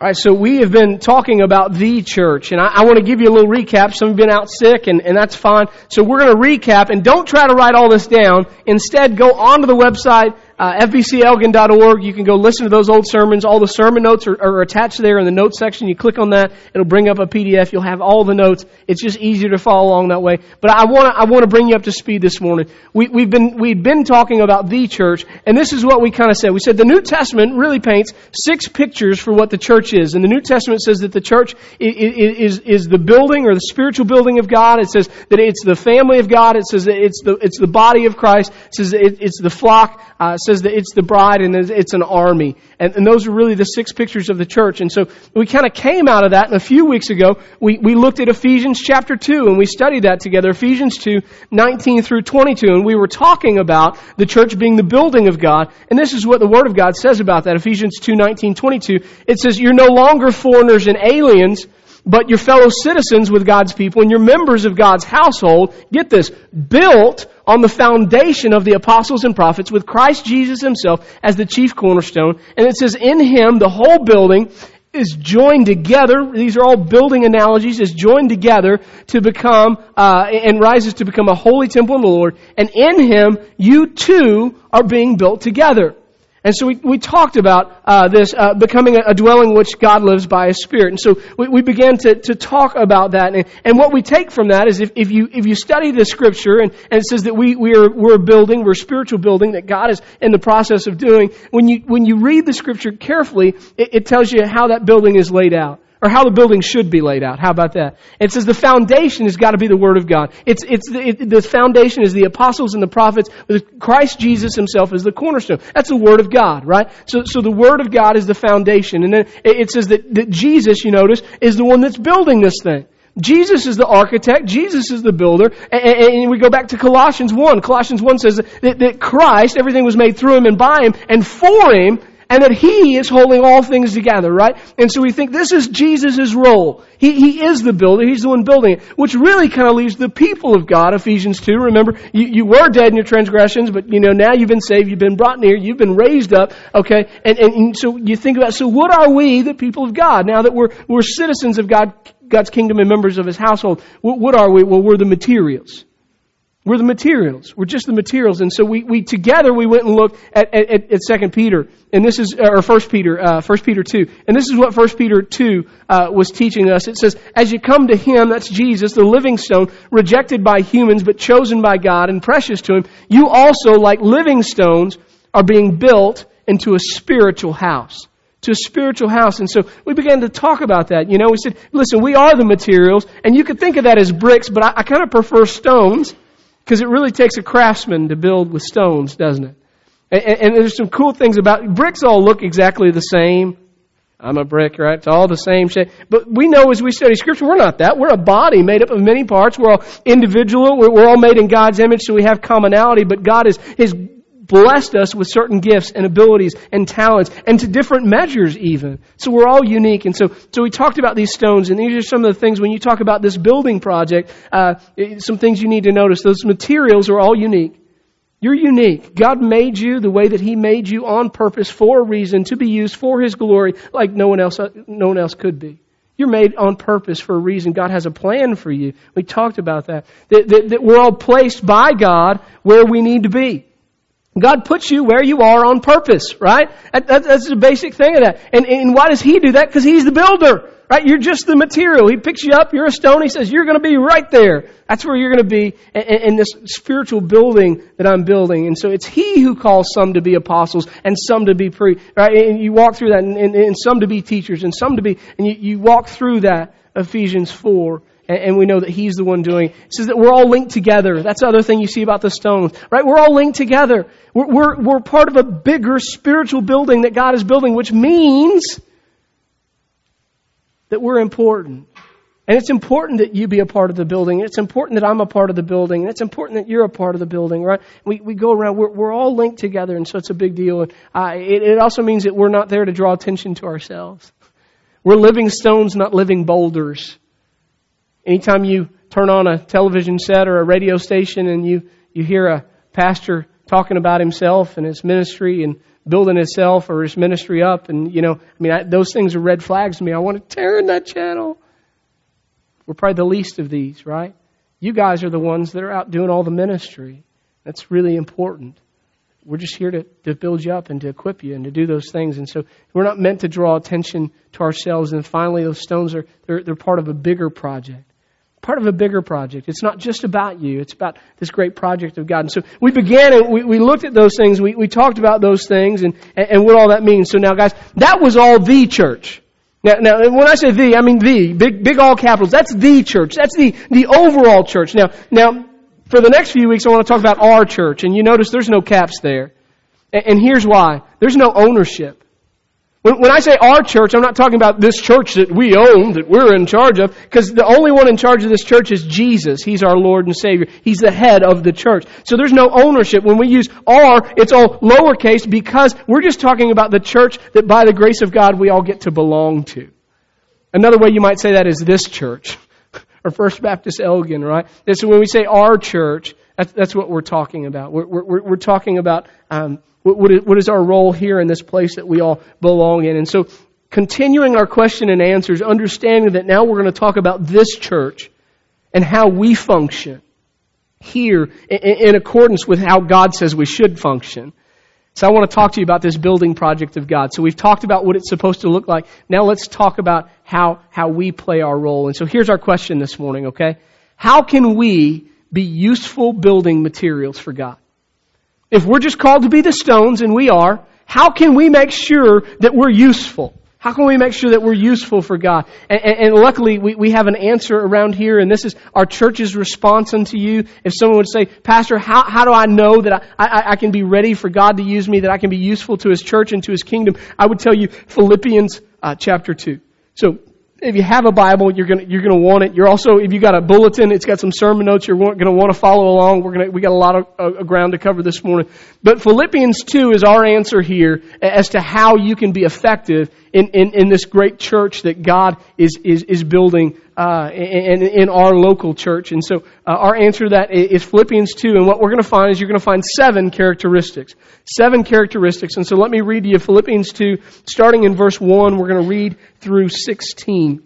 All right, so we have been talking about the church, and I, I, want to give you a little recap. Some have been out sick, and, and that's fine. So we're going to recap, and don't try to write all this down. Instead, go onto the website, uh, fbcelgin.org. You can go listen to those old sermons. All the sermon notes are, are, attached there in the notes section. You click on that, it'll bring up a PDF. You'll have all the notes. It's just easier to follow along that way. But I want to I want to bring you up to speed this morning. We, we've been we've been talking about the church, and this is what we kind of said. We said the New Testament really paints six pictures for what the church is, and the New Testament says that the church is is, is the building or the spiritual building of God. It says that it's the family of God. It says that it's the it's the body of Christ. It says it's the flock. Uh, says that it's the bride and it's an army. And, and those are really the six pictures of the church. And so we kind of came out of that. And a few weeks ago, we, we looked at Ephesians chapter 2 and we studied that together. Ephesians 2, 19 through 22. And we were talking about the church being the building of God. And this is what the Word of God says about that. Ephesians 2, 19, 22. It says, You're no longer foreigners and aliens, but you're fellow citizens with God's people and you're members of God's household. Get this, built on the foundation of the apostles and prophets with Christ Jesus himself as the chief cornerstone. And it says, in him, the whole building is joined together. These are all building analogies. Is joined together to become uh, and rises to become a holy temple in the Lord. And in Him, you too are being built together. And so we, we talked about uh, this uh, becoming a, a, dwelling which God lives by His Spirit. And so we, we began to, to talk about that. And, and what we take from that is if, if, you, if you study the Scripture and, and it says that we, we are, we're a building, we're a spiritual building that God is in the process of doing, when you, when you read the Scripture carefully, it, it tells you how that building is laid out or how the building should be laid out. How about that? It says the foundation has got to be the Word of God. It's, it's the, it, the foundation is the apostles and the prophets Christ Jesus himself is the cornerstone. That's the Word of God, right? So, so the Word of God is the foundation. And then it, it says that, that Jesus, you notice, is the one that's building this thing. Jesus is the architect. Jesus is the builder. And, we go back to Colossians 1. Colossians 1 says that Christ, everything was made through Him and by Him and for Him, and that He is holding all things together, right? And so we think this is Jesus' role. He, he is the builder. He's the one building it, which really kind of leaves the people of God, Ephesians 2. Remember, you, you were dead in your transgressions, but you know, now you've been saved, you've been brought near, you've been raised up, okay? And, and, and so you think about, so what are we, the people of God, now that we're, we're citizens of God, God's kingdom and members of His household? What, what are we? Well, we're the materials. We're the materials. We're just the materials. And so we, we together we went and looked at, at, at Second Peter, and this is or First Peter, uh, First Peter two, and this is what First Peter two uh, was teaching us. It says, "As you come to Him, that's Jesus, the living stone, rejected by humans but chosen by God and precious to Him, you also, like living stones, are being built into a spiritual house." to a spiritual house. And so we began to talk about that. You know, we said, listen, we are the materials, and you could think of that as bricks, but I, I kind of prefer stones because it really takes a craftsman to build with stones, doesn't it? And, and, there's some cool things about bricks. All look exactly the same. I'm a brick, right? It's all the same shape. But we know as we study Scripture, we're not that. We're a body made up of many parts. We're all individual. We're, we're all made in God's image, so we have commonality. But God is His blessed us with certain gifts and abilities and talents and to different measures even. So we're all unique. And so, so we talked about these stones and these are some of the things when you talk about this building project, uh, some things you need to notice. Those materials are all unique. You're unique. God made you the way that He made you on purpose for a reason to be used for His glory like no one else, no one else could be. You're made on purpose for a reason. God has a plan for you. We talked about that. That, that, that we're all placed by God where we need to be. God puts you where you are on purpose, right? That, that, that's the basic thing of that. And, and why does He do that? Because He's the builder, right? You're just the material. He picks you up, you're a stone, He says, you're going to be right there. That's where you're going to be in, in this spiritual building that I'm building. And so it's He who calls some to be apostles and some to be pre, right? And you walk through that and, and, and some to be teachers and some to be, and you, you walk through that, Ephesians 4 and we know that He's the one doing. It says that we're all linked together. That's the other thing you see about the stones, right? We're all linked together. We're, we're, we're part of a bigger spiritual building that God is building, which means that we're important. And it's important that you be a part of the building. It's important that I'm a part of the building. And it's important that you're a part of the building, right? We, we go around, we're, we're all linked together, and so it's a big deal. And uh, it, it also means that we're not there to draw attention to ourselves. We're living stones, not living boulders. Anytime you turn on a television set or a radio station and you, you hear a pastor talking about himself and his ministry and building itself or his ministry up. And, you know, I mean, I, those things are red flags to me. I want to tear in that channel. We're probably the least of these, right? You guys are the ones that are out doing all the ministry. That's really important. We're just here to, to build you up and to equip you and to do those things. And so we're not meant to draw attention to ourselves. And finally, those stones are they're, they're part of a bigger project. Part of a bigger project. It's not just about you. It's about this great project of God. And so we began and we, we looked at those things. We, we talked about those things and, and, and what all that means. So now guys, that was all the church. Now, now, when I say the, I mean the, big, big all capitals. That's the church. That's the, the overall church. Now, now, for the next few weeks, I want to talk about our church. And you notice there's no caps there. And, and here's why. There's no ownership. When, I say our church, I'm not talking about this church that we own, that we're in charge of, because the only one in charge of this church is Jesus. He's our Lord and Savior. He's the head of the church. So there's no ownership. When we use our, it's all lowercase because we're just talking about the church that by the grace of God we all get to belong to. Another way you might say that is this church, or First Baptist Elgin, right? So when we say our church, that's, that's what we're talking about. We're, we're, we're talking about um, what, is, what is our role here in this place that we all belong in. And so, continuing our question and answers, understanding that now we're going to talk about this church and how we function here in, in accordance with how God says we should function. So I want to talk to you about this building project of God. So we've talked about what it's supposed to look like. Now let's talk about how, how we play our role. And so here's our question this morning, okay? How can we be useful building materials for God? If we're just called to be the stones, and we are, how can we make sure that we're useful? How can we make sure that we're useful for God? And, and, and, luckily, we, we have an answer around here, and this is our church's response unto you. If someone would say, Pastor, how, how do I know that I, I, I can be ready for God to use me, that I can be useful to His church and to His kingdom? I would tell you Philippians uh, chapter 2. So, if you have a Bible, you're gonna you're gonna want it. You're also if you got a bulletin, it's got some sermon notes. You're gonna want to follow along. We're gonna we got a lot of uh, ground to cover this morning. But Philippians two is our answer here as to how you can be effective in in, in this great church that God is is is building uh, in, in our local church. And so uh, our answer to that is Philippians two. And what we're gonna find is you're gonna find seven characteristics, seven characteristics. And so let me read to you Philippians two, starting in verse one. We're gonna read through sixteen.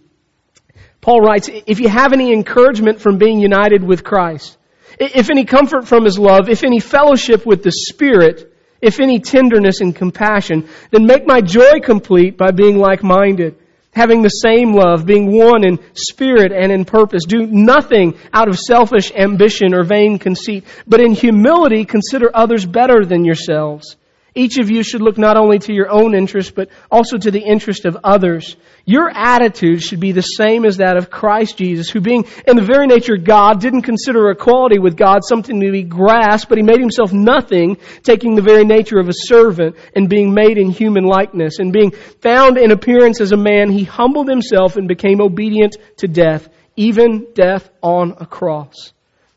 Paul writes, if you have any encouragement from being united with Christ, if any comfort from His love, if any fellowship with the Spirit, if any tenderness and compassion, then make my joy complete by being like-minded, having the same love, being one in spirit and in purpose. Do nothing out of selfish ambition or vain conceit, but in humility consider others better than yourselves. Each of you should look not only to your own interest, but also to the interest of others. Your attitude should be the same as that of Christ Jesus, who being in the very nature of God, didn't consider equality with God something to be grasped, but he made himself nothing, taking the very nature of a servant and being made in human likeness. And being found in appearance as a man, he humbled himself and became obedient to death, even death on a cross.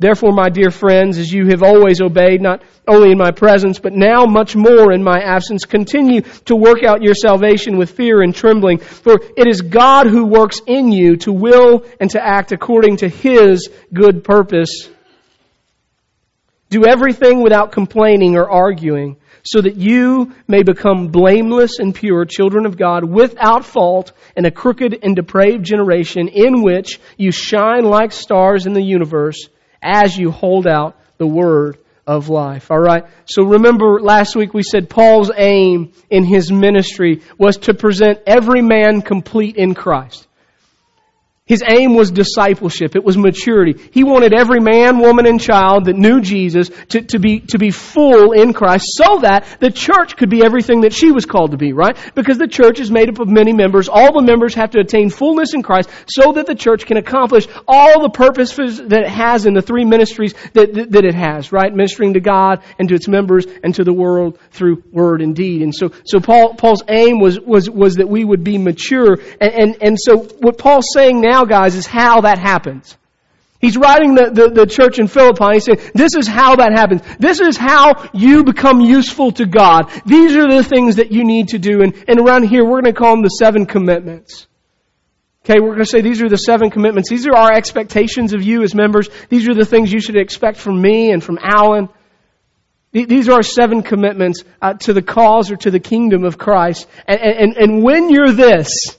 Therefore, my dear friends, as you have always obeyed, not only in my presence, but now much more in my absence, continue to work out your salvation with fear and trembling, for it is God who works in you to will and to act according to His good purpose. Do everything without complaining or arguing, so that you may become blameless and pure children of God without fault in a crooked and depraved generation in which you shine like stars in the universe as you hold out the word of life. All right. So remember last week we said Paul's aim in his ministry was to present every man complete in Christ. His aim was discipleship. It was maturity. He wanted every man, woman, and child that knew Jesus to, to, be, to be full in Christ so that the church could be everything that she was called to be, right? Because the church is made up of many members. All the members have to attain fullness in Christ so that the church can accomplish all the purposes that it has in the three ministries that, that, that it has, right? Ministering to God and to its members and to the world through word and deed. And so, so Paul, Paul's aim was, was, was that we would be mature. And, and, and so what Paul's saying now now, guys, is how that happens. He's writing the, the, the, church in Philippi. He's saying, this is how that happens. This is how you become useful to God. These are the things that you need to do. And, and around here, we're going to call them the seven commitments. Okay, we're going to say these are the seven commitments. These are our expectations of you as members. These are the things you should expect from me and from Alan. These are our seven commitments uh, to the cause or to the kingdom of Christ. And, and, and when you're this,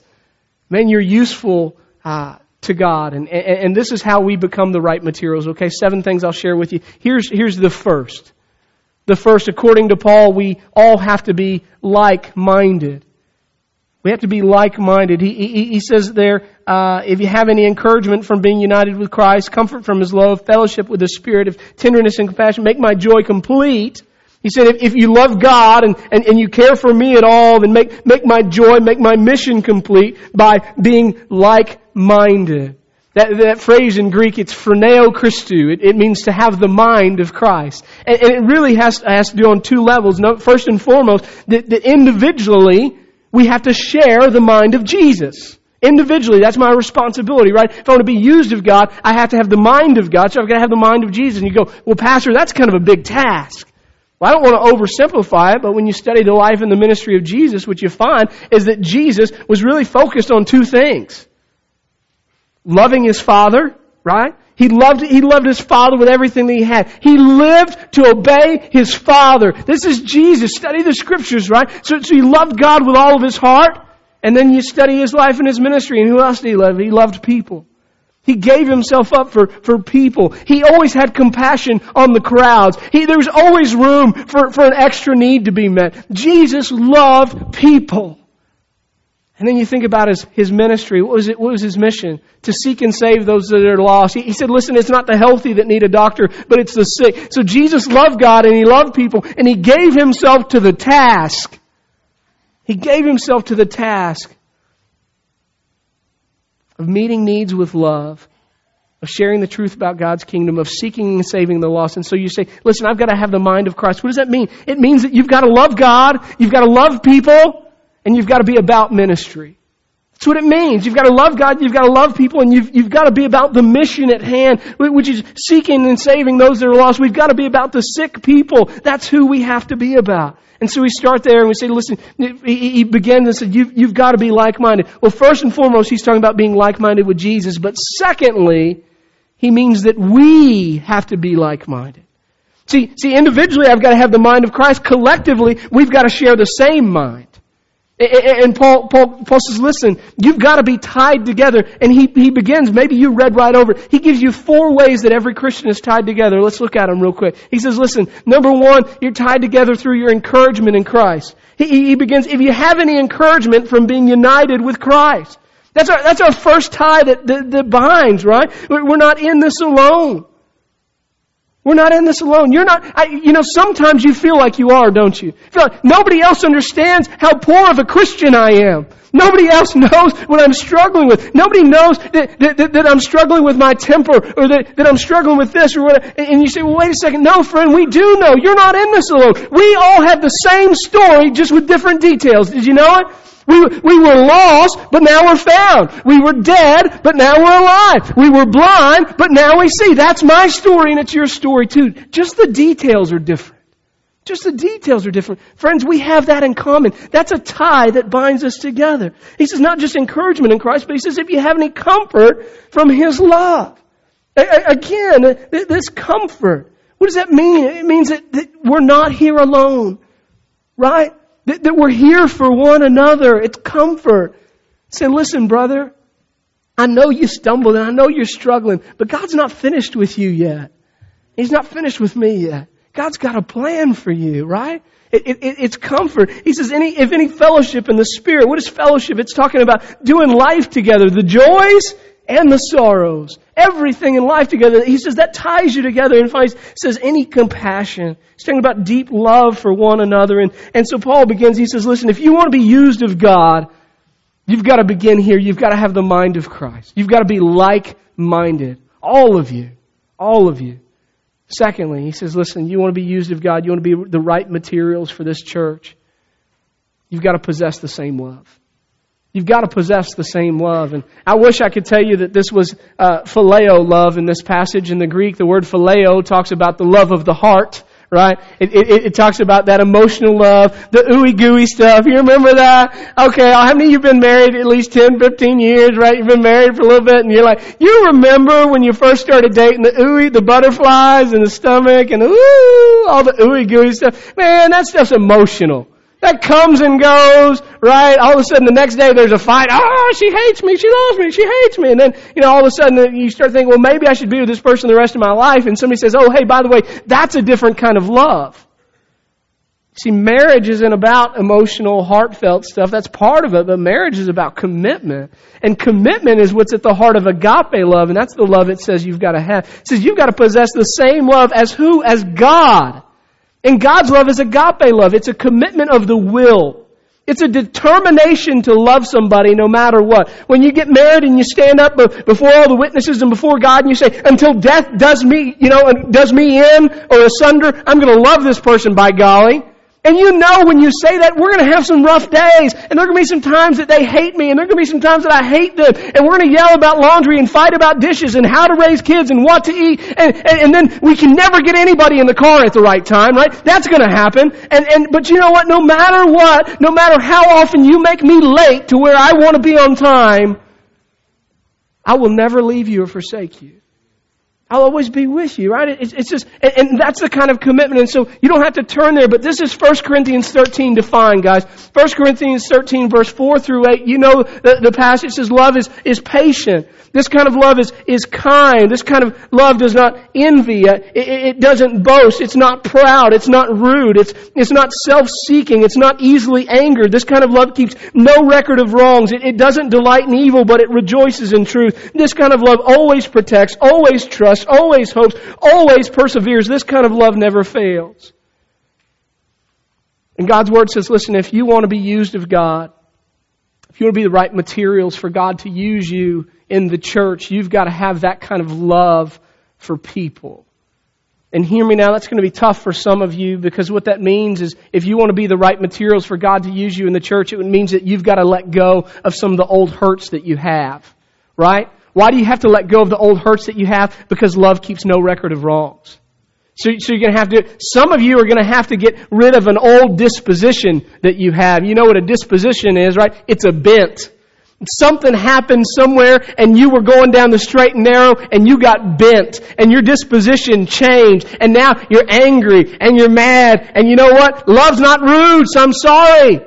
man, you're useful uh, to God. And, and, and this is how we become the right materials. Okay, seven things I'll share with you. Here's, here's the first. The first, according to Paul, we all have to be like-minded. We have to be like-minded. He, he, he says there, uh, if you have any encouragement from being united with Christ, comfort from His love, fellowship with the Spirit of tenderness and compassion, make my joy complete. He said, if, if you love God and, and, and you care for me at all, then make, make my joy, make my mission complete by being like-minded. That, that phrase in Greek, it's phroneo Christou. It, it means to have the mind of Christ. And, and it really has, has to do on two levels. First and foremost, that, that individually, we have to share the mind of Jesus. Individually, that's my responsibility, right? If I want to be used of God, I have to have the mind of God, so I've got to have the mind of Jesus. And you go, well, Pastor, that's kind of a big task. Well, I don't want to oversimplify it, but when you study the life and the ministry of Jesus, what you find is that Jesus was really focused on two things. Loving his Father, right? He loved, he loved his Father with everything that he had. He lived to obey his Father. This is Jesus. Study the scriptures, right? So, so he loved God with all of his heart. And then you study his life and his ministry. And who else did he love? He loved people. He gave himself up for, for people. He always had compassion on the crowds. He, there was always room for, for an extra need to be met. Jesus loved people. And then you think about his, his ministry. What was it? What was his mission? To seek and save those that are lost. He, he said, listen, it's not the healthy that need a doctor, but it's the sick. So Jesus loved God and he loved people and he gave himself to the task. He gave himself to the task of meeting needs with love, of sharing the truth about God's kingdom, of seeking and saving the lost. And so you say, listen, I've got to have the mind of Christ. What does that mean? It means that you've got to love God, you've got to love people, and you've got to be about ministry. That's what it means. You've got to love God, you've got to love people, and you've, you've got to be about the mission at hand, which is seeking and saving those that are lost. We've got to be about the sick people. That's who we have to be about. And so we start there and we say, listen, he begins and said, you've, you've got to be like-minded. Well, first and foremost, he's talking about being like-minded with Jesus. But secondly, he means that we have to be like-minded. See, see, individually I've got to have the mind of Christ. Collectively, we've got to share the same mind. And Paul, Paul, Paul says, listen, you've got to be tied together. And he, he begins, maybe you read right over He gives you four ways that every Christian is tied together. Let's look at them real quick. He says, listen, number one, you're tied together through your encouragement in Christ. He, he begins, if you have any encouragement from being united with Christ. That's our, that's our first tie that, that, that binds, right? We're not in this alone. We're not in this alone. You're not, I, you know, sometimes you feel like you are, don't you? Feel like nobody else understands how poor of a Christian I am. Nobody else knows what I'm struggling with. Nobody knows that, that, that, I'm struggling with my temper or that, that I'm struggling with this or what. And you say, well, wait a second. No, friend, we do know. You're not in this alone. We all have the same story, just with different details. Did you know it? We, we were lost, but now we're found. We were dead, but now we're alive. We were blind, but now we see. That's my story and it's your story too. Just the details are different. Just the details are different. Friends, we have that in common. That's a tie that binds us together. He says not just encouragement in Christ, but he says if you have any comfort from His love. Again, this comfort. What does that mean? It means that, that we're not here alone. Right? That, that we're here for one another. It's comfort. Say, listen, brother, I know you stumbled and I know you're struggling, but God's not finished with you yet. He's not finished with me yet. God's got a plan for you, right? It, it, it's comfort. He says, any, if any fellowship in the Spirit, what is fellowship? It's talking about doing life together, the joys and the sorrows, everything in life together. He says that ties you together. And he says any compassion. He's talking about deep love for one another. And, and so Paul begins, he says, listen, if you want to be used of God, you've got to begin here. You've got to have the mind of Christ. You've got to be like-minded. All of you. All of you. Secondly, he says, listen, you want to be used of God. You want to be the right materials for this church. You've got to possess the same love. You've got to possess the same love. And I wish I could tell you that this was uh, phileo love in this passage. In the Greek, the word phileo talks about the love of the heart right? It, it, it, talks about that emotional love, the ooey gooey stuff. You remember that? Okay, how many of you have been married at least 10, 15 years, right? You've been married for a little bit and you're like, you remember when you first started dating the ooey, the butterflies and the stomach and ooh, all the ooey gooey stuff. Man, that stuff's emotional. That comes and goes, right? All of a sudden the next day there's a fight. Oh, she hates me. She loves me. She hates me. And then, you know, all of a sudden you start thinking, well, maybe I should be with this person the rest of my life. And somebody says, oh, hey, by the way, that's a different kind of love. See, marriage isn't about emotional, heartfelt stuff. That's part of it, but marriage is about commitment. And commitment is what's at the heart of agape love, and that's the love it says you've got to have. It says you've got to possess the same love as who? As God. And God's love is agape love. It's a commitment of the will. It's a determination to love somebody no matter what. When you get married and you stand up before all the witnesses and before God and you say, until death does me, you know, does me in or asunder, I'm going to love this person by golly. And you know when you say that, we're going to have some rough days. And there are going to be some times that they hate me. And there are going to be some times that I hate them. And we're going to yell about laundry and fight about dishes and how to raise kids and what to eat. And, and, and then we can never get anybody in the car at the right time, right? That's going to happen. And, and, but you know what? No matter what, no matter how often you make me late to where I want to be on time, I will never leave you or forsake you. I'll always be with you, right? It's, it's just, and, and, that's the kind of commitment. And so you don't have to turn there, but this is 1 Corinthians 13 defined, guys. 1 Corinthians 13 verse 4 through 8, you know the, the passage says love is, is patient. This kind of love is, is kind. This kind of love does not envy. It, it, it doesn't boast. It's not proud. It's not rude. It's, it's not self-seeking. It's not easily angered. This kind of love keeps no record of wrongs. It, it doesn't delight in evil, but it rejoices in truth. This kind of love always protects, always trusts, always hopes, always perseveres. This kind of love never fails. And God's Word says, listen, if you want to be used of God, if you want to be the right materials for God to use you in the church, you've got to have that kind of love for people. And hear me now, that's going to be tough for some of you because what that means is if you want to be the right materials for God to use you in the church, it means that you've got to let go of some of the old hurts that you have. Right? Why do you have to let go of the old hurts that you have? Because love keeps no record of wrongs. So, so you're going to have to, some of you are going to have to get rid of an old disposition that you have. You know what a disposition is, right? It's a bent. Something happened somewhere and you were going down the straight and narrow and you got bent and your disposition changed and now you're angry and you're mad and you know what? Love's not rude, so I'm sorry.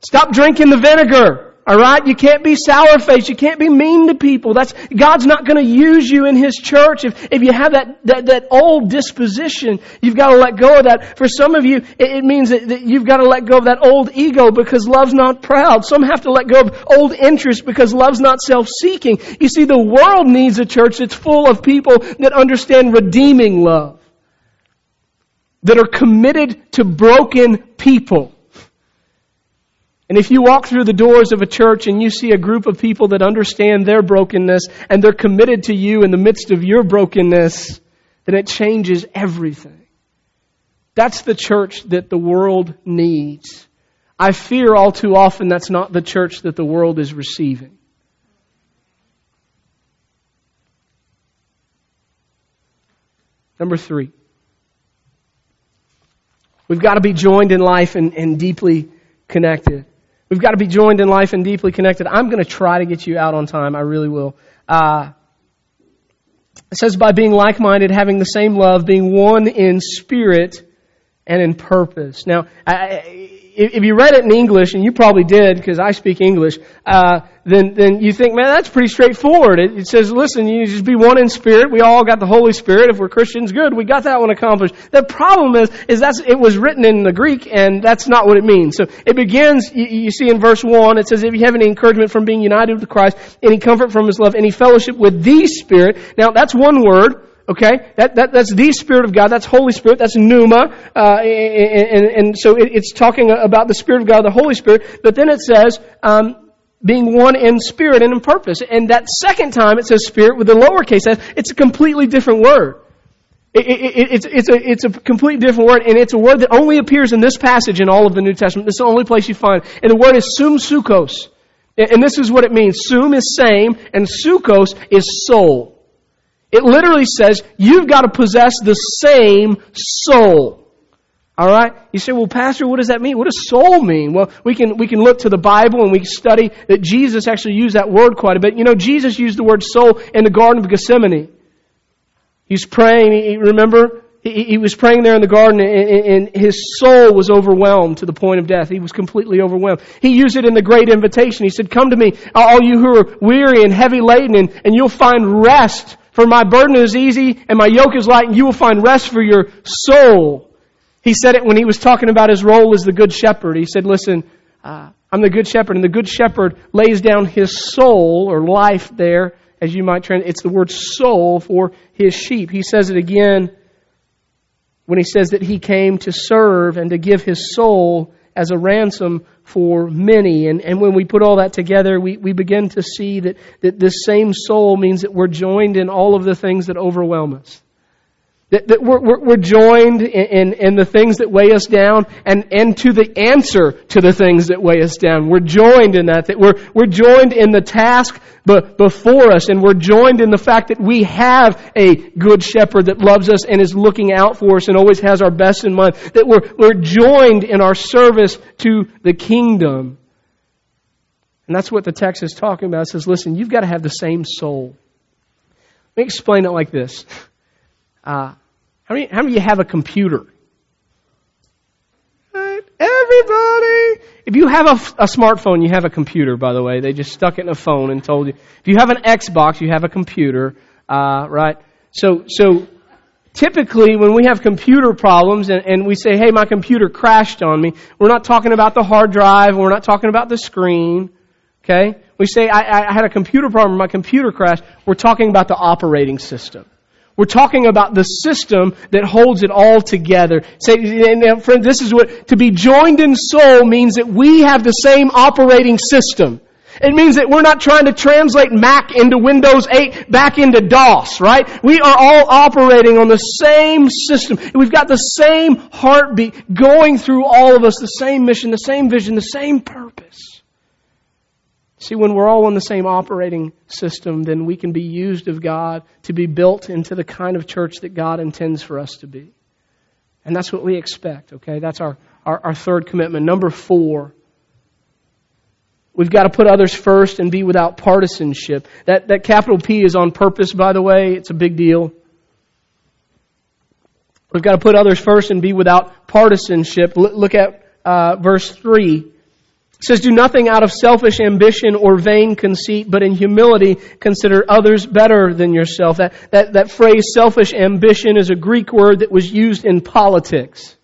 Stop drinking the vinegar. Alright? You can't be sour faced. You can't be mean to people. That's, God's not going to use you in His church if, if you have that, that, that old disposition. You've got to let go of that. For some of you, it, it means that, that you've got to let go of that old ego because love's not proud. Some have to let go of old interest because love's not self-seeking. You see, the world needs a church that's full of people that understand redeeming love. That are committed to broken people and if you walk through the doors of a church and you see a group of people that understand their brokenness and they're committed to you in the midst of your brokenness, then it changes everything. That's the church that the world needs. I fear all too often that's not the church that the world is receiving. Number three. We've got to be joined in life and, and deeply connected. We've got to be joined in life and deeply connected. I'm going to try to get you out on time. I really will. Uh, it says by being like-minded, having the same love, being one in spirit and in purpose. Now, I, if you read it in English, and you probably did because I speak English, uh, then then you think, man, that's pretty straightforward. It, it, says, listen, you just be one in spirit. We all got the Holy Spirit. If we're Christians, good. We got that one accomplished. The problem is, is that's it was written in the Greek, and that's not what it means. So it begins. You, you see in verse one, it says, if you have any encouragement from being united with Christ, any comfort from His love, any fellowship with the Spirit. Now that's one word. Okay, that, that that's the Spirit of God. That's Holy Spirit. That's pneuma, uh, and, and, and, so it, it's talking about the Spirit of God, the Holy Spirit. But then it says um, being one in spirit and in purpose. And that second time it says Spirit with the lowercase s. It's a completely different word. It, it, it's, it's, a, it's a completely different word, and it's a word that only appears in this passage in all of the New Testament. Is the only place you find. And the word is sumsukos. And this is what it means. Sum is same, and sukos is soul. It literally says you've got to possess the same soul. All right? You say, well, Pastor, what does that mean? What does soul mean? Well, we can, we can look to the Bible and we study that Jesus actually used that word quite a bit. You know, Jesus used the word soul in the Garden of Gethsemane. He's praying, he, remember? He, was praying there in the garden and, his soul was overwhelmed to the point of death. He was completely overwhelmed. He used it in the great invitation. He said, come to me, all you who are weary and heavy laden, and you'll find rest. For my burden is easy and my yoke is light, and you will find rest for your soul. He said it when he was talking about his role as the good shepherd. He said, listen, uh, I'm the good shepherd, and the good shepherd lays down his soul or life there, as you might translate. It's the word soul for his sheep. He says it again when he says that he came to serve and to give his soul as a ransom for many. And, and when we put all that together, we, we begin to see that, that this same soul means that we're joined in all of the things that overwhelm us. That, that we're, we're, we're, joined in, in, in, the things that weigh us down and, and to the answer to the things that weigh us down. We're joined in that. That we're, we're joined in the task before us and we're joined in the fact that we have a good shepherd that loves us and is looking out for us and always has our best in mind. That we're, we're joined in our service to the kingdom. And that's what the text is talking about. It says, listen, you've got to have the same soul. Let me explain it like this. Uh, how many, how many of you have a computer? Everybody! If you have a, a smartphone, you have a computer, by the way. They just stuck it in a phone and told you. If you have an Xbox, you have a computer, uh, right? So, so typically when we have computer problems and, and, we say, hey, my computer crashed on me, we're not talking about the hard drive, we're not talking about the screen, okay? We say, I, I had a computer problem, my computer crashed, we're talking about the operating system. We're talking about the system that holds it all together. Say, and friends, this is what, to be joined in soul means that we have the same operating system. It means that we're not trying to translate Mac into Windows 8 back into DOS, right? We are all operating on the same system. We've got the same heartbeat going through all of us, the same mission, the same vision, the same purpose. See, when we're all on the same operating system, then we can be used of God to be built into the kind of church that God intends for us to be. And that's what we expect, okay? That's our, our, our third commitment. Number four, we've got to put others first and be without partisanship. That, that capital P is on purpose, by the way. It's a big deal. We've got to put others first and be without partisanship. Look at uh, verse 3. It says, Do nothing out of selfish ambition or vain conceit, but in humility consider others better than yourself. That, that, that phrase, selfish ambition, is a Greek word that was used in politics.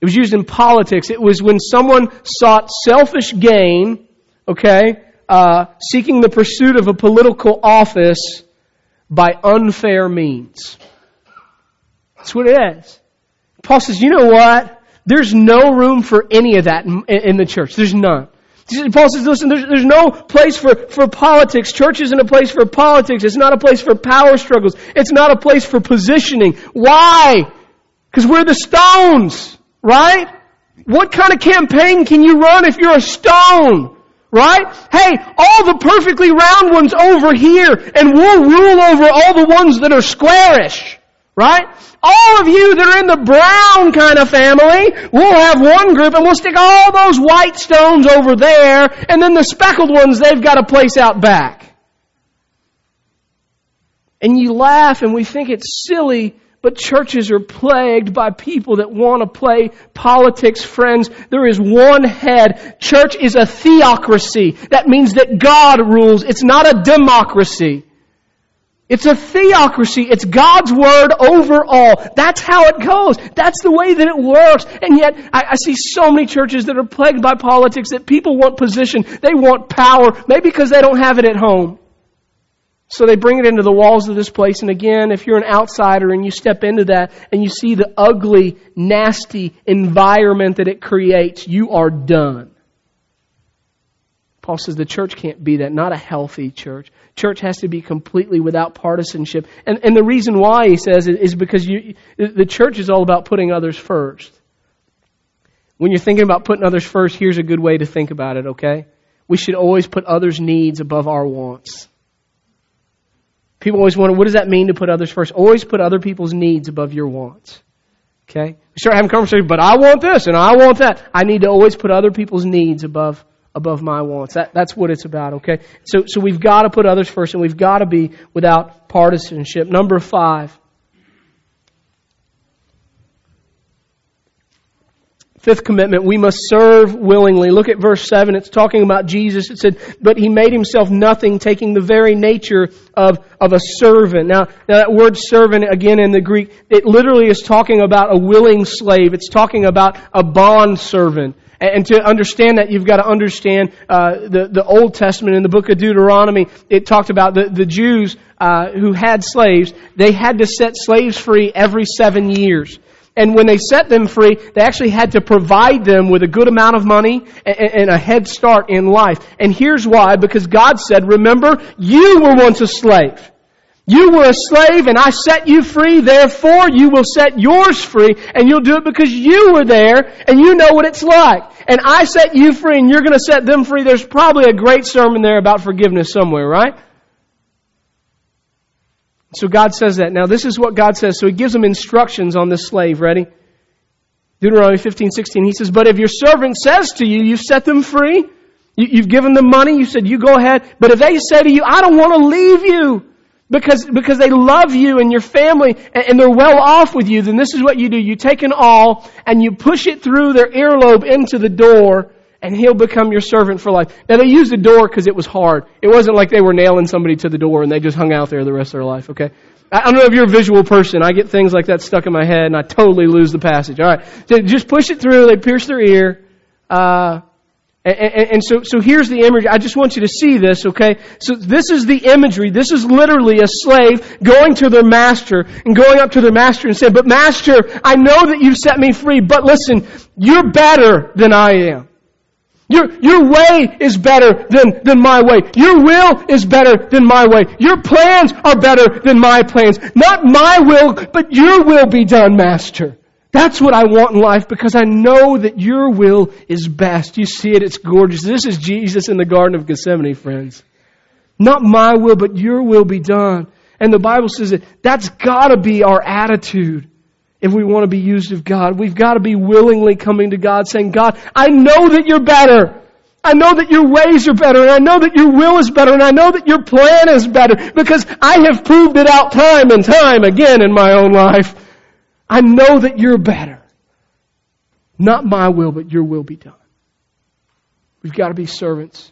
It was used in politics. It was when someone sought selfish gain, okay, uh, seeking the pursuit of a political office by unfair means. That's what it is. Paul says, you know what? There's no room for any of that in, in the church. There's none. Paul says, listen, there's, there's no place for, for politics. Church isn't a place for politics. It's not a place for power struggles. It's not a place for positioning. Why? Because we're the stones, right? What kind of campaign can you run if you're a stone? Right? Hey, all the perfectly round ones over here, and we'll rule over all the ones that are squarish. Right? All of you that are in the brown kind of family, we'll have one group and we'll stick all those white stones over there, and then the speckled ones, they've got a place out back. And you laugh and we think it's silly, but churches are plagued by people that want to play politics, friends. There is one head. Church is a theocracy. That means that God rules. It's not a democracy. It's a theocracy. It's God's word over all. That's how it goes. That's the way that it works. And yet, I, I, see so many churches that are plagued by politics that people want position. They want power, maybe because they don't have it at home. So they bring it into the walls of this place. And again, if you're an outsider and you step into that and you see the ugly, nasty environment that it creates, you are done. Paul says the church can't be that, not a healthy church. Church has to be completely without partisanship. And, and the reason why, he says, is because you, the church is all about putting others first. When you're thinking about putting others first, here's a good way to think about it, okay? we should always put others' needs above our wants. People always wonder, what does that mean to put others first? Always put other people's needs above your wants. Okay? We start having conversations, but I want this and I want that. I need to always put other people's needs above above my wants. That, that's what it's about, okay? So, so we've got to put others first and we've got to be without partisanship. Number five. Fifth commitment, we must serve willingly. Look at verse 7. It's talking about Jesus. It said, but he made himself nothing, taking the very nature of, of a servant. Now, now that word servant, again in the Greek, it literally is talking about a willing slave. It's talking about a bond servant. And to understand that, you've got to understand uh, the the Old Testament in the book of Deuteronomy. It talked about the the Jews uh, who had slaves. They had to set slaves free every seven years. And when they set them free, they actually had to provide them with a good amount of money and a head start in life. And here's why, because God said, remember, you were once a slave. You were a slave and I set you free, therefore you will set yours free and you'll do it because you were there and you know what it's like. And I set you free and you're going to set them free. There's probably a great sermon there about forgiveness somewhere, right? So God says that. Now this is what God says. So He gives them instructions on this slave. Ready? Deuteronomy 15, 16. He says, But if your servant says to you, you've set them free, you, have given them money, you said, you go ahead. But if they say to you, I don't want to leave you, because, because they love you and your family and, and they're well off with you, then this is what you do. You take an awl and you push it through their earlobe into the door and he'll become your servant for life. Now they used the door because it was hard. It wasn't like they were nailing somebody to the door and they just hung out there the rest of their life, okay? I don't know if you're a visual person. I get things like that stuck in my head and I totally lose the passage. Alright. just push it through, they pierce their ear, uh, and, and, and, so, so here's the imagery. I just want you to see this, okay? So this is the imagery. This is literally a slave going to their master and going up to their master and saying, but master, I know that you've set me free, but listen, you're better than I am. Your, your way is better than, than my way. Your will is better than my way. Your plans are better than my plans. Not my will, but your will be done, master. That's what I want in life because I know that your will is best. You see it, it's gorgeous. This is Jesus in the Garden of Gethsemane, friends. Not my will, but your will be done. And the Bible says that that's gotta be our attitude if we want to be used of God. We've got to be willingly coming to God saying, God, I know that you're better. I know that your ways are better, and I know that your will is better, and I know that your plan is better, because I have proved it out time and time again in my own life. I know that you're better. Not my will, but your will be done. We've got to be servants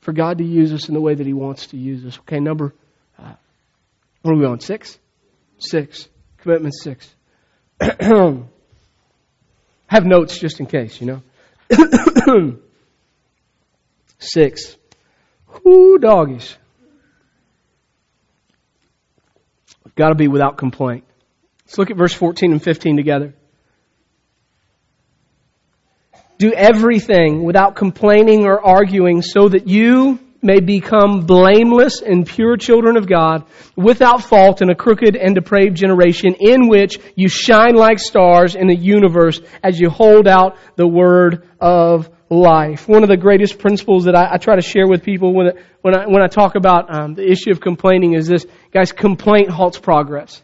for God to use us in the way that He wants to use us. Okay, number, uh, what are we on? Six? Six. Commitment six. Have notes just in case, you know. six. Whoo, doggies. We've got to be without complaint. Let's look at verse 14 and 15 together. Do everything without complaining or arguing so that you may become blameless and pure children of God, without fault in a crooked and depraved generation in which you shine like stars in the universe as you hold out the word of life. One of the greatest principles that I, I try to share with people when, when, I, when I talk about um, the issue of complaining is this. Guys, complaint halts progress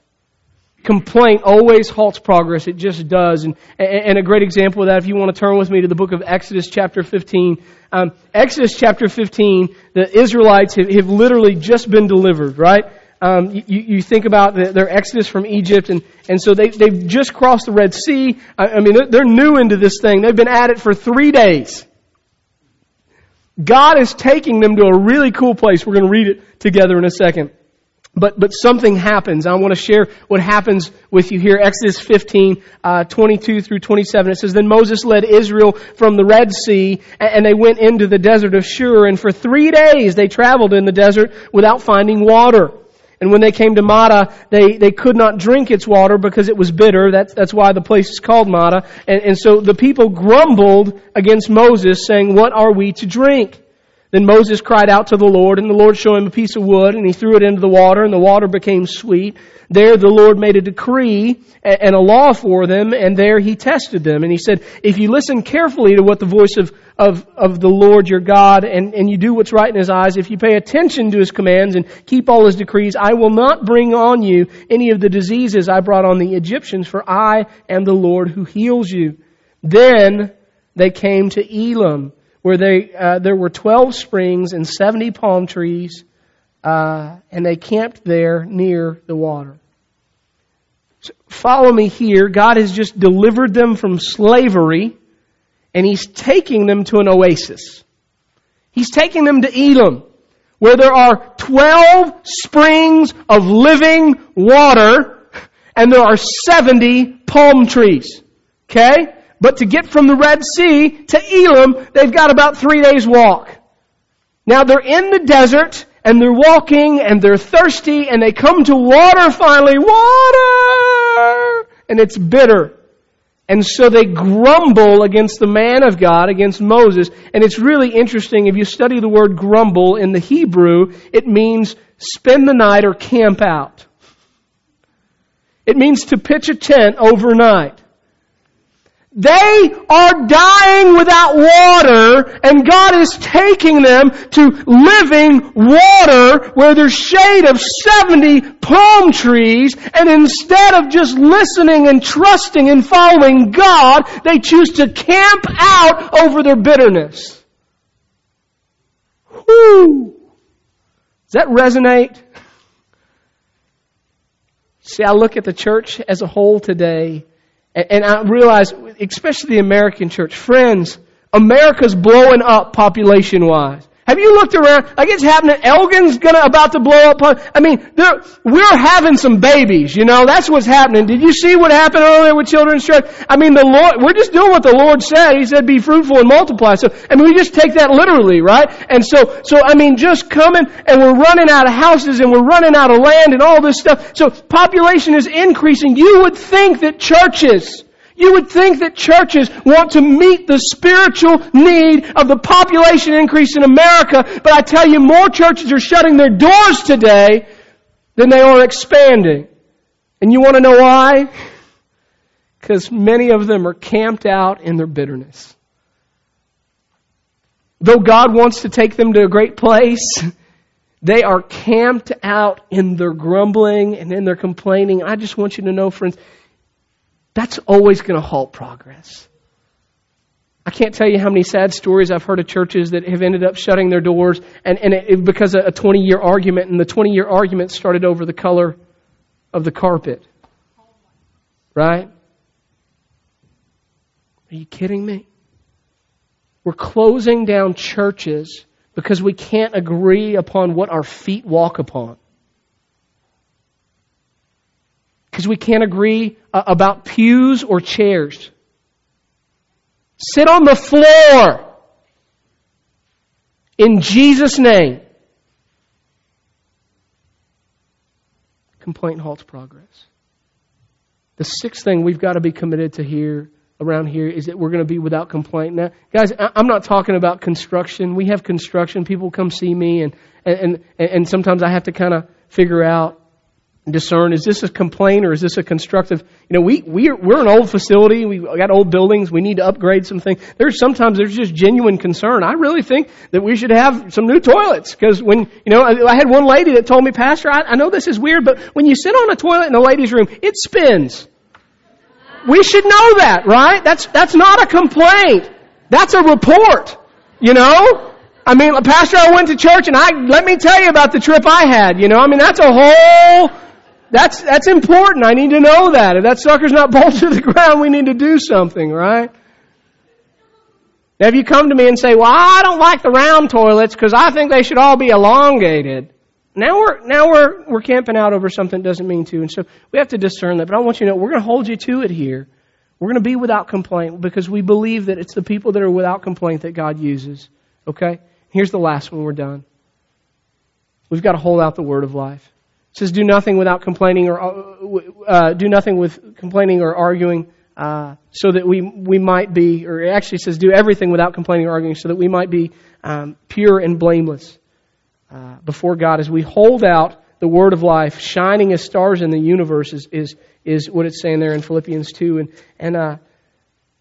complaint always halts progress. It just does. And, and a great example of that, if you want to turn with me to the book of Exodus chapter 15. Um, Exodus chapter 15, the Israelites have, have literally just been delivered, right? Um, you, you, think about the, their exodus from Egypt, and, and so they, they've just crossed the Red Sea. I, I mean, they're, new into this thing. They've been at it for three days. God is taking them to a really cool place. We're going to read it together in a second. But, but something happens. I want to share what happens with you here. Exodus 15, uh, 22 through 27. It says, Then Moses led Israel from the Red Sea, and they went into the desert of Shur, and for three days they traveled in the desert without finding water. And when they came to Marah, they, they could not drink its water because it was bitter. That's, that's why the place is called Marah. And, and so the people grumbled against Moses, saying, What are we to drink? Then Moses cried out to the Lord, and the Lord showed him a piece of wood, and he threw it into the water, and the water became sweet. There the Lord made a decree and a law for them, and there he tested them. And he said, if you listen carefully to what the voice of, of, of the Lord your God, and, and you do what's right in his eyes, if you pay attention to his commands and keep all his decrees, I will not bring on you any of the diseases I brought on the Egyptians, for I am the Lord who heals you. Then they came to Elim where they, uh, there were 12 springs and 70 palm trees, uh, and they camped there near the water. So follow me here. God has just delivered them from slavery, and He's taking them to an oasis. He's taking them to Elim, where there are 12 springs of living water, and there are 70 palm trees. Okay? But to get from the Red Sea to Elim, they've got about three days walk. Now they're in the desert and they're walking and they're thirsty and they come to water finally. Water! And it's bitter. And so they grumble against the man of God, against Moses. And it's really interesting. If you study the word grumble in the Hebrew, it means spend the night or camp out. It means to pitch a tent overnight. They are dying without water, and God is taking them to living water where there's shade of 70 palm trees, and instead of just listening and trusting and following God, they choose to camp out over their bitterness. Whoo! Does that resonate? See, I look at the church as a whole today, and I realize, especially the American church, friends, America's blowing up population wise. Have you looked around? Like it's happening. Elgin's gonna about to blow up. I mean, we're having some babies. You know, that's what's happening. Did you see what happened earlier with children's church? I mean, the Lord. We're just doing what the Lord said. He said, "Be fruitful and multiply." So, I mean, we just take that literally, right? And so, so I mean, just coming and we're running out of houses and we're running out of land and all this stuff. So, population is increasing. You would think that churches you would think that churches want to meet the spiritual need of the population increase in America, but I tell you, more churches are shutting their doors today than they are expanding. And you want to know why? Because many of them are camped out in their bitterness. Though God wants to take them to a great place, they are camped out in their grumbling and in their complaining. I just want you to know, friends, that's always going to halt progress. I can't tell you how many sad stories I've heard of churches that have ended up shutting their doors and, and it, because of a 20 year argument, and the 20 year argument started over the color of the carpet. Right? Are you kidding me? We're closing down churches because we can't agree upon what our feet walk upon. Because we can't agree uh, about pews or chairs. Sit on the floor in Jesus' name. Complaint halts progress. The sixth thing we've got to be committed to here around here is that we're going to be without complaint. Now, guys, I'm not talking about construction. We have construction. People come see me, and and and, and sometimes I have to kind of figure out discern is this a complaint or is this a constructive you know we we're, we're an old facility we got old buildings we need to upgrade some things. There's sometimes there's just genuine concern. I really think that we should have some new toilets because when you know I, I, had one lady that told me pastor I, I know this is weird but when you sit on a toilet in a ladies room it spins. We should know that right? That's that's not a complaint. That's a report you know? I mean, Pastor, I went to church and I, let me tell you about the trip I had, you know, I mean, that's a whole that's, that's important. I need to know that. If that sucker's not bolted to the ground, we need to do something, right? Now, if you come to me and say, well, I don't like the round toilets because I think they should all be elongated. Now we're, now we're, we're camping out over something that doesn't mean to. And so we have to discern that. But I want you to know, we're going to hold you to it here. We're going to be without complaint because we believe that it's the people that are without complaint that God uses. Okay? Here's the last one. We're done. We've got to hold out the word of life. It says, "Do nothing without complaining or uh, uh, do nothing with complaining or arguing uh, so that we, we might be, or it actually says, do everything without complaining or arguing, so that we might be um, pure and blameless uh, before God as we hold out the word of life, shining as stars in the universe, is, is, is what it's saying there in Philippians 2. And, and uh,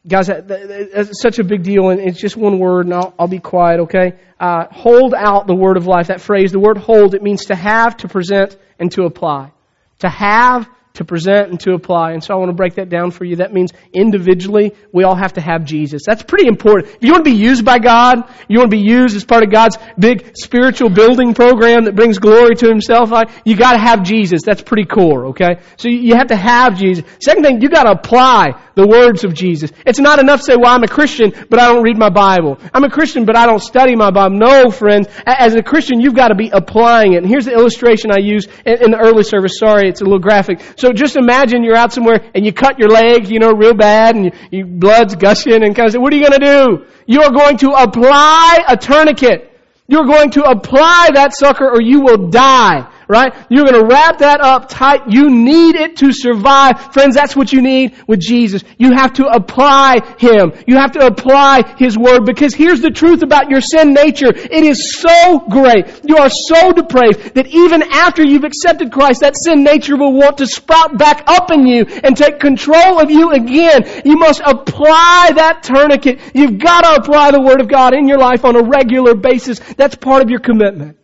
guys, that, that, that's such a big deal, and it's just one word, and I'll, I'll be quiet, okay? Uh, hold out the word of life. That phrase, the word hold, it means to have, to present, and to apply. To have, to present and to apply. And so I want to break that down for you. That means individually, we all have to have Jesus. That's pretty important. If you want to be used by God, you want to be used as part of God's big spiritual building program that brings glory to Himself, you got to have Jesus. That's pretty core, okay? So you have to have Jesus. Second thing, you got to apply the words of Jesus. It's not enough to say, well, I'm a Christian, but I don't read my Bible. I'm a Christian, but I don't study my Bible. No, friends. As a Christian, you've got to be applying it. And here's the illustration I used in the early service. Sorry, it's a little graphic. So just imagine you're out somewhere and you cut your leg, you know, real bad and your you blood's gushing and kind of say, what are you going to do? You are going to apply a tourniquet. You're going to apply that sucker or you will die right? You're going to wrap that up tight. You need it to survive. Friends, that's what you need with Jesus. You have to apply Him. You have to apply His Word because here's the truth about your sin nature. It is so great. You are so depraved that even after you've accepted Christ, that sin nature will want to sprout back up in you and take control of you again. You must apply that tourniquet. You've got to apply the Word of God in your life on a regular basis. That's part of your commitment.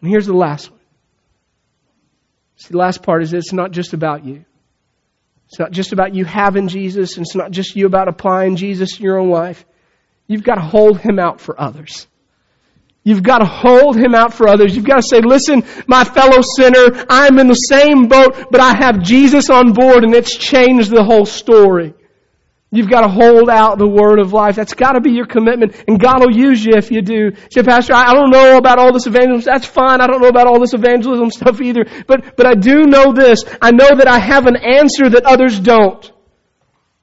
And here's the last one. See, the last part is it's not just about you. It's not just about you having Jesus, and it's not just you about applying Jesus in your own life. You've got to hold him out for others. You've got to hold him out for others. You've got to say, listen, my fellow sinner, I'm in the same boat, but I have Jesus on board and it's changed the whole story. You've got to hold out the word of life. That's got to be your commitment. And God will use you if you do. Say, Pastor, I don't know about all this evangelism. That's fine. I don't know about all this evangelism stuff either. But, but I do know this. I know that I have an answer that others don't.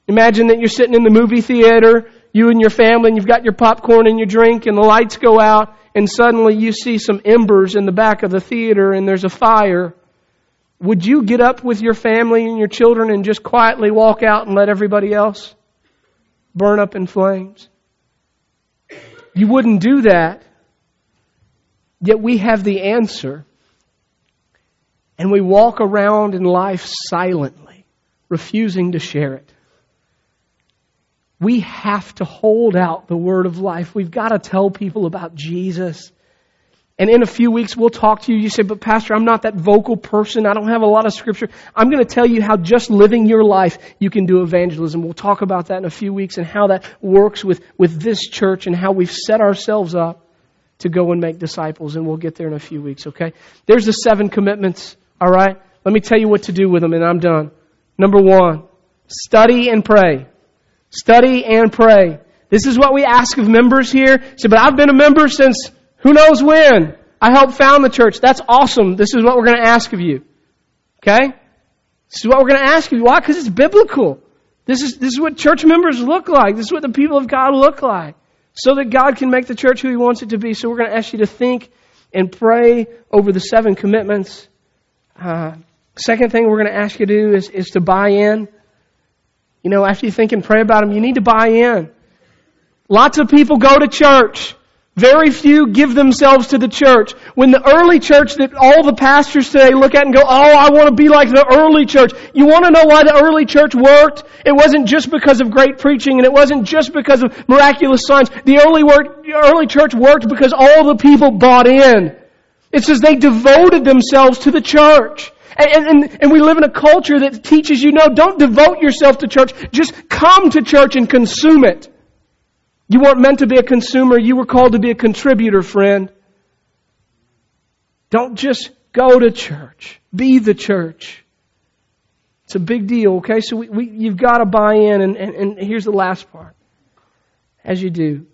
Imagine that you're sitting in the movie theater, you and your family, and you've got your popcorn and your drink, and the lights go out, and suddenly you see some embers in the back of the theater, and there's a fire. Would you get up with your family and your children and just quietly walk out and let everybody else burn up in flames? You wouldn't do that. Yet we have the answer. And we walk around in life silently, refusing to share it. We have to hold out the word of life. We've got to tell people about Jesus. And in a few weeks, we'll talk to you. You say, but Pastor, I'm not that vocal person. I don't have a lot of scripture. I'm going to tell you how just living your life, you can do evangelism. We'll talk about that in a few weeks and how that works with, with this church and how we've set ourselves up to go and make disciples. And we'll get there in a few weeks, okay? There's the seven commitments, all right? Let me tell you what to do with them and I'm done. Number one, study and pray. Study and pray. This is what we ask of members here. Say, but I've been a member since who knows when? I helped found the church. That's awesome. This is what we're going to ask of you. Okay? This is what we're going to ask of you. Why? Because it's biblical. This is, this is what church members look like. This is what the people of God look like. So that God can make the church who He wants it to be. So we're going to ask you to think and pray over the seven commitments. Uh, second thing we're going to ask you to do is, is to buy in. You know, after you think and pray about them, you need to buy in. Lots of people go to church. Very few give themselves to the church. When the early church that all the pastors today look at and go, oh, I want to be like the early church. You want to know why the early church worked? It wasn't just because of great preaching and it wasn't just because of miraculous signs. The early, work, early church worked because all the people bought in. It says they devoted themselves to the church. And, and, and we live in a culture that teaches you, no, don't devote yourself to church. Just come to church and consume it. You weren't meant to be a consumer. You were called to be a contributor, friend. Don't just go to church. Be the church. It's a big deal, okay? So we, we, you've got to buy in, and, and, and here's the last part. As you do,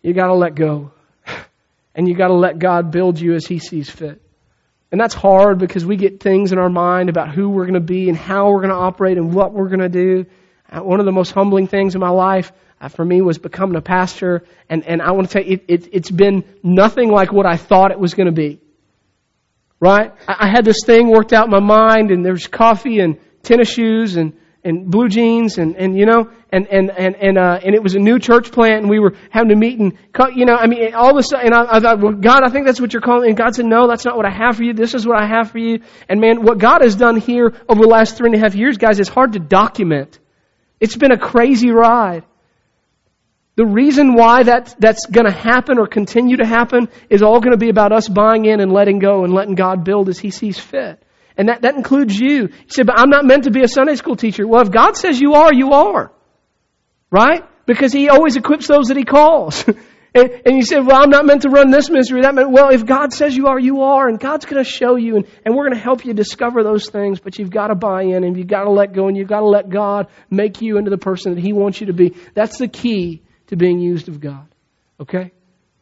you got to let go. And you got to let God build you as He sees fit. And that's hard because we get things in our mind about who we're going to be and how we're going to operate and what we're going to do. Uh, one of the most humbling things in my life uh, for me was becoming a pastor. And, and I want to tell you, it, it, it's been nothing like what I thought it was going to be. Right? I, I had this thing worked out in my mind, and there's coffee and tennis shoes and and blue jeans and, and you know and and and and uh, and it was a new church plant and we were having to meet and cut you know I mean all this and I, I thought well God I think that's what you're calling and God said no that's not what I have for you this is what I have for you and man what God has done here over the last three and a half years guys is hard to document it's been a crazy ride the reason why that that's going to happen or continue to happen is all going to be about us buying in and letting go and letting God build as He sees fit. And that, that includes you. You say, but I'm not meant to be a Sunday school teacher. Well, if God says you are, you are. Right? Because He always equips those that He calls. and, and you say, well, I'm not meant to run this ministry, that meant, well, if God says you are, you are, and God's going to show you, and, and we're going to help you discover those things, but you've got to buy in, and you've got to let go, and you've got to let God make you into the person that He wants you to be. That's the key to being used of God. Okay?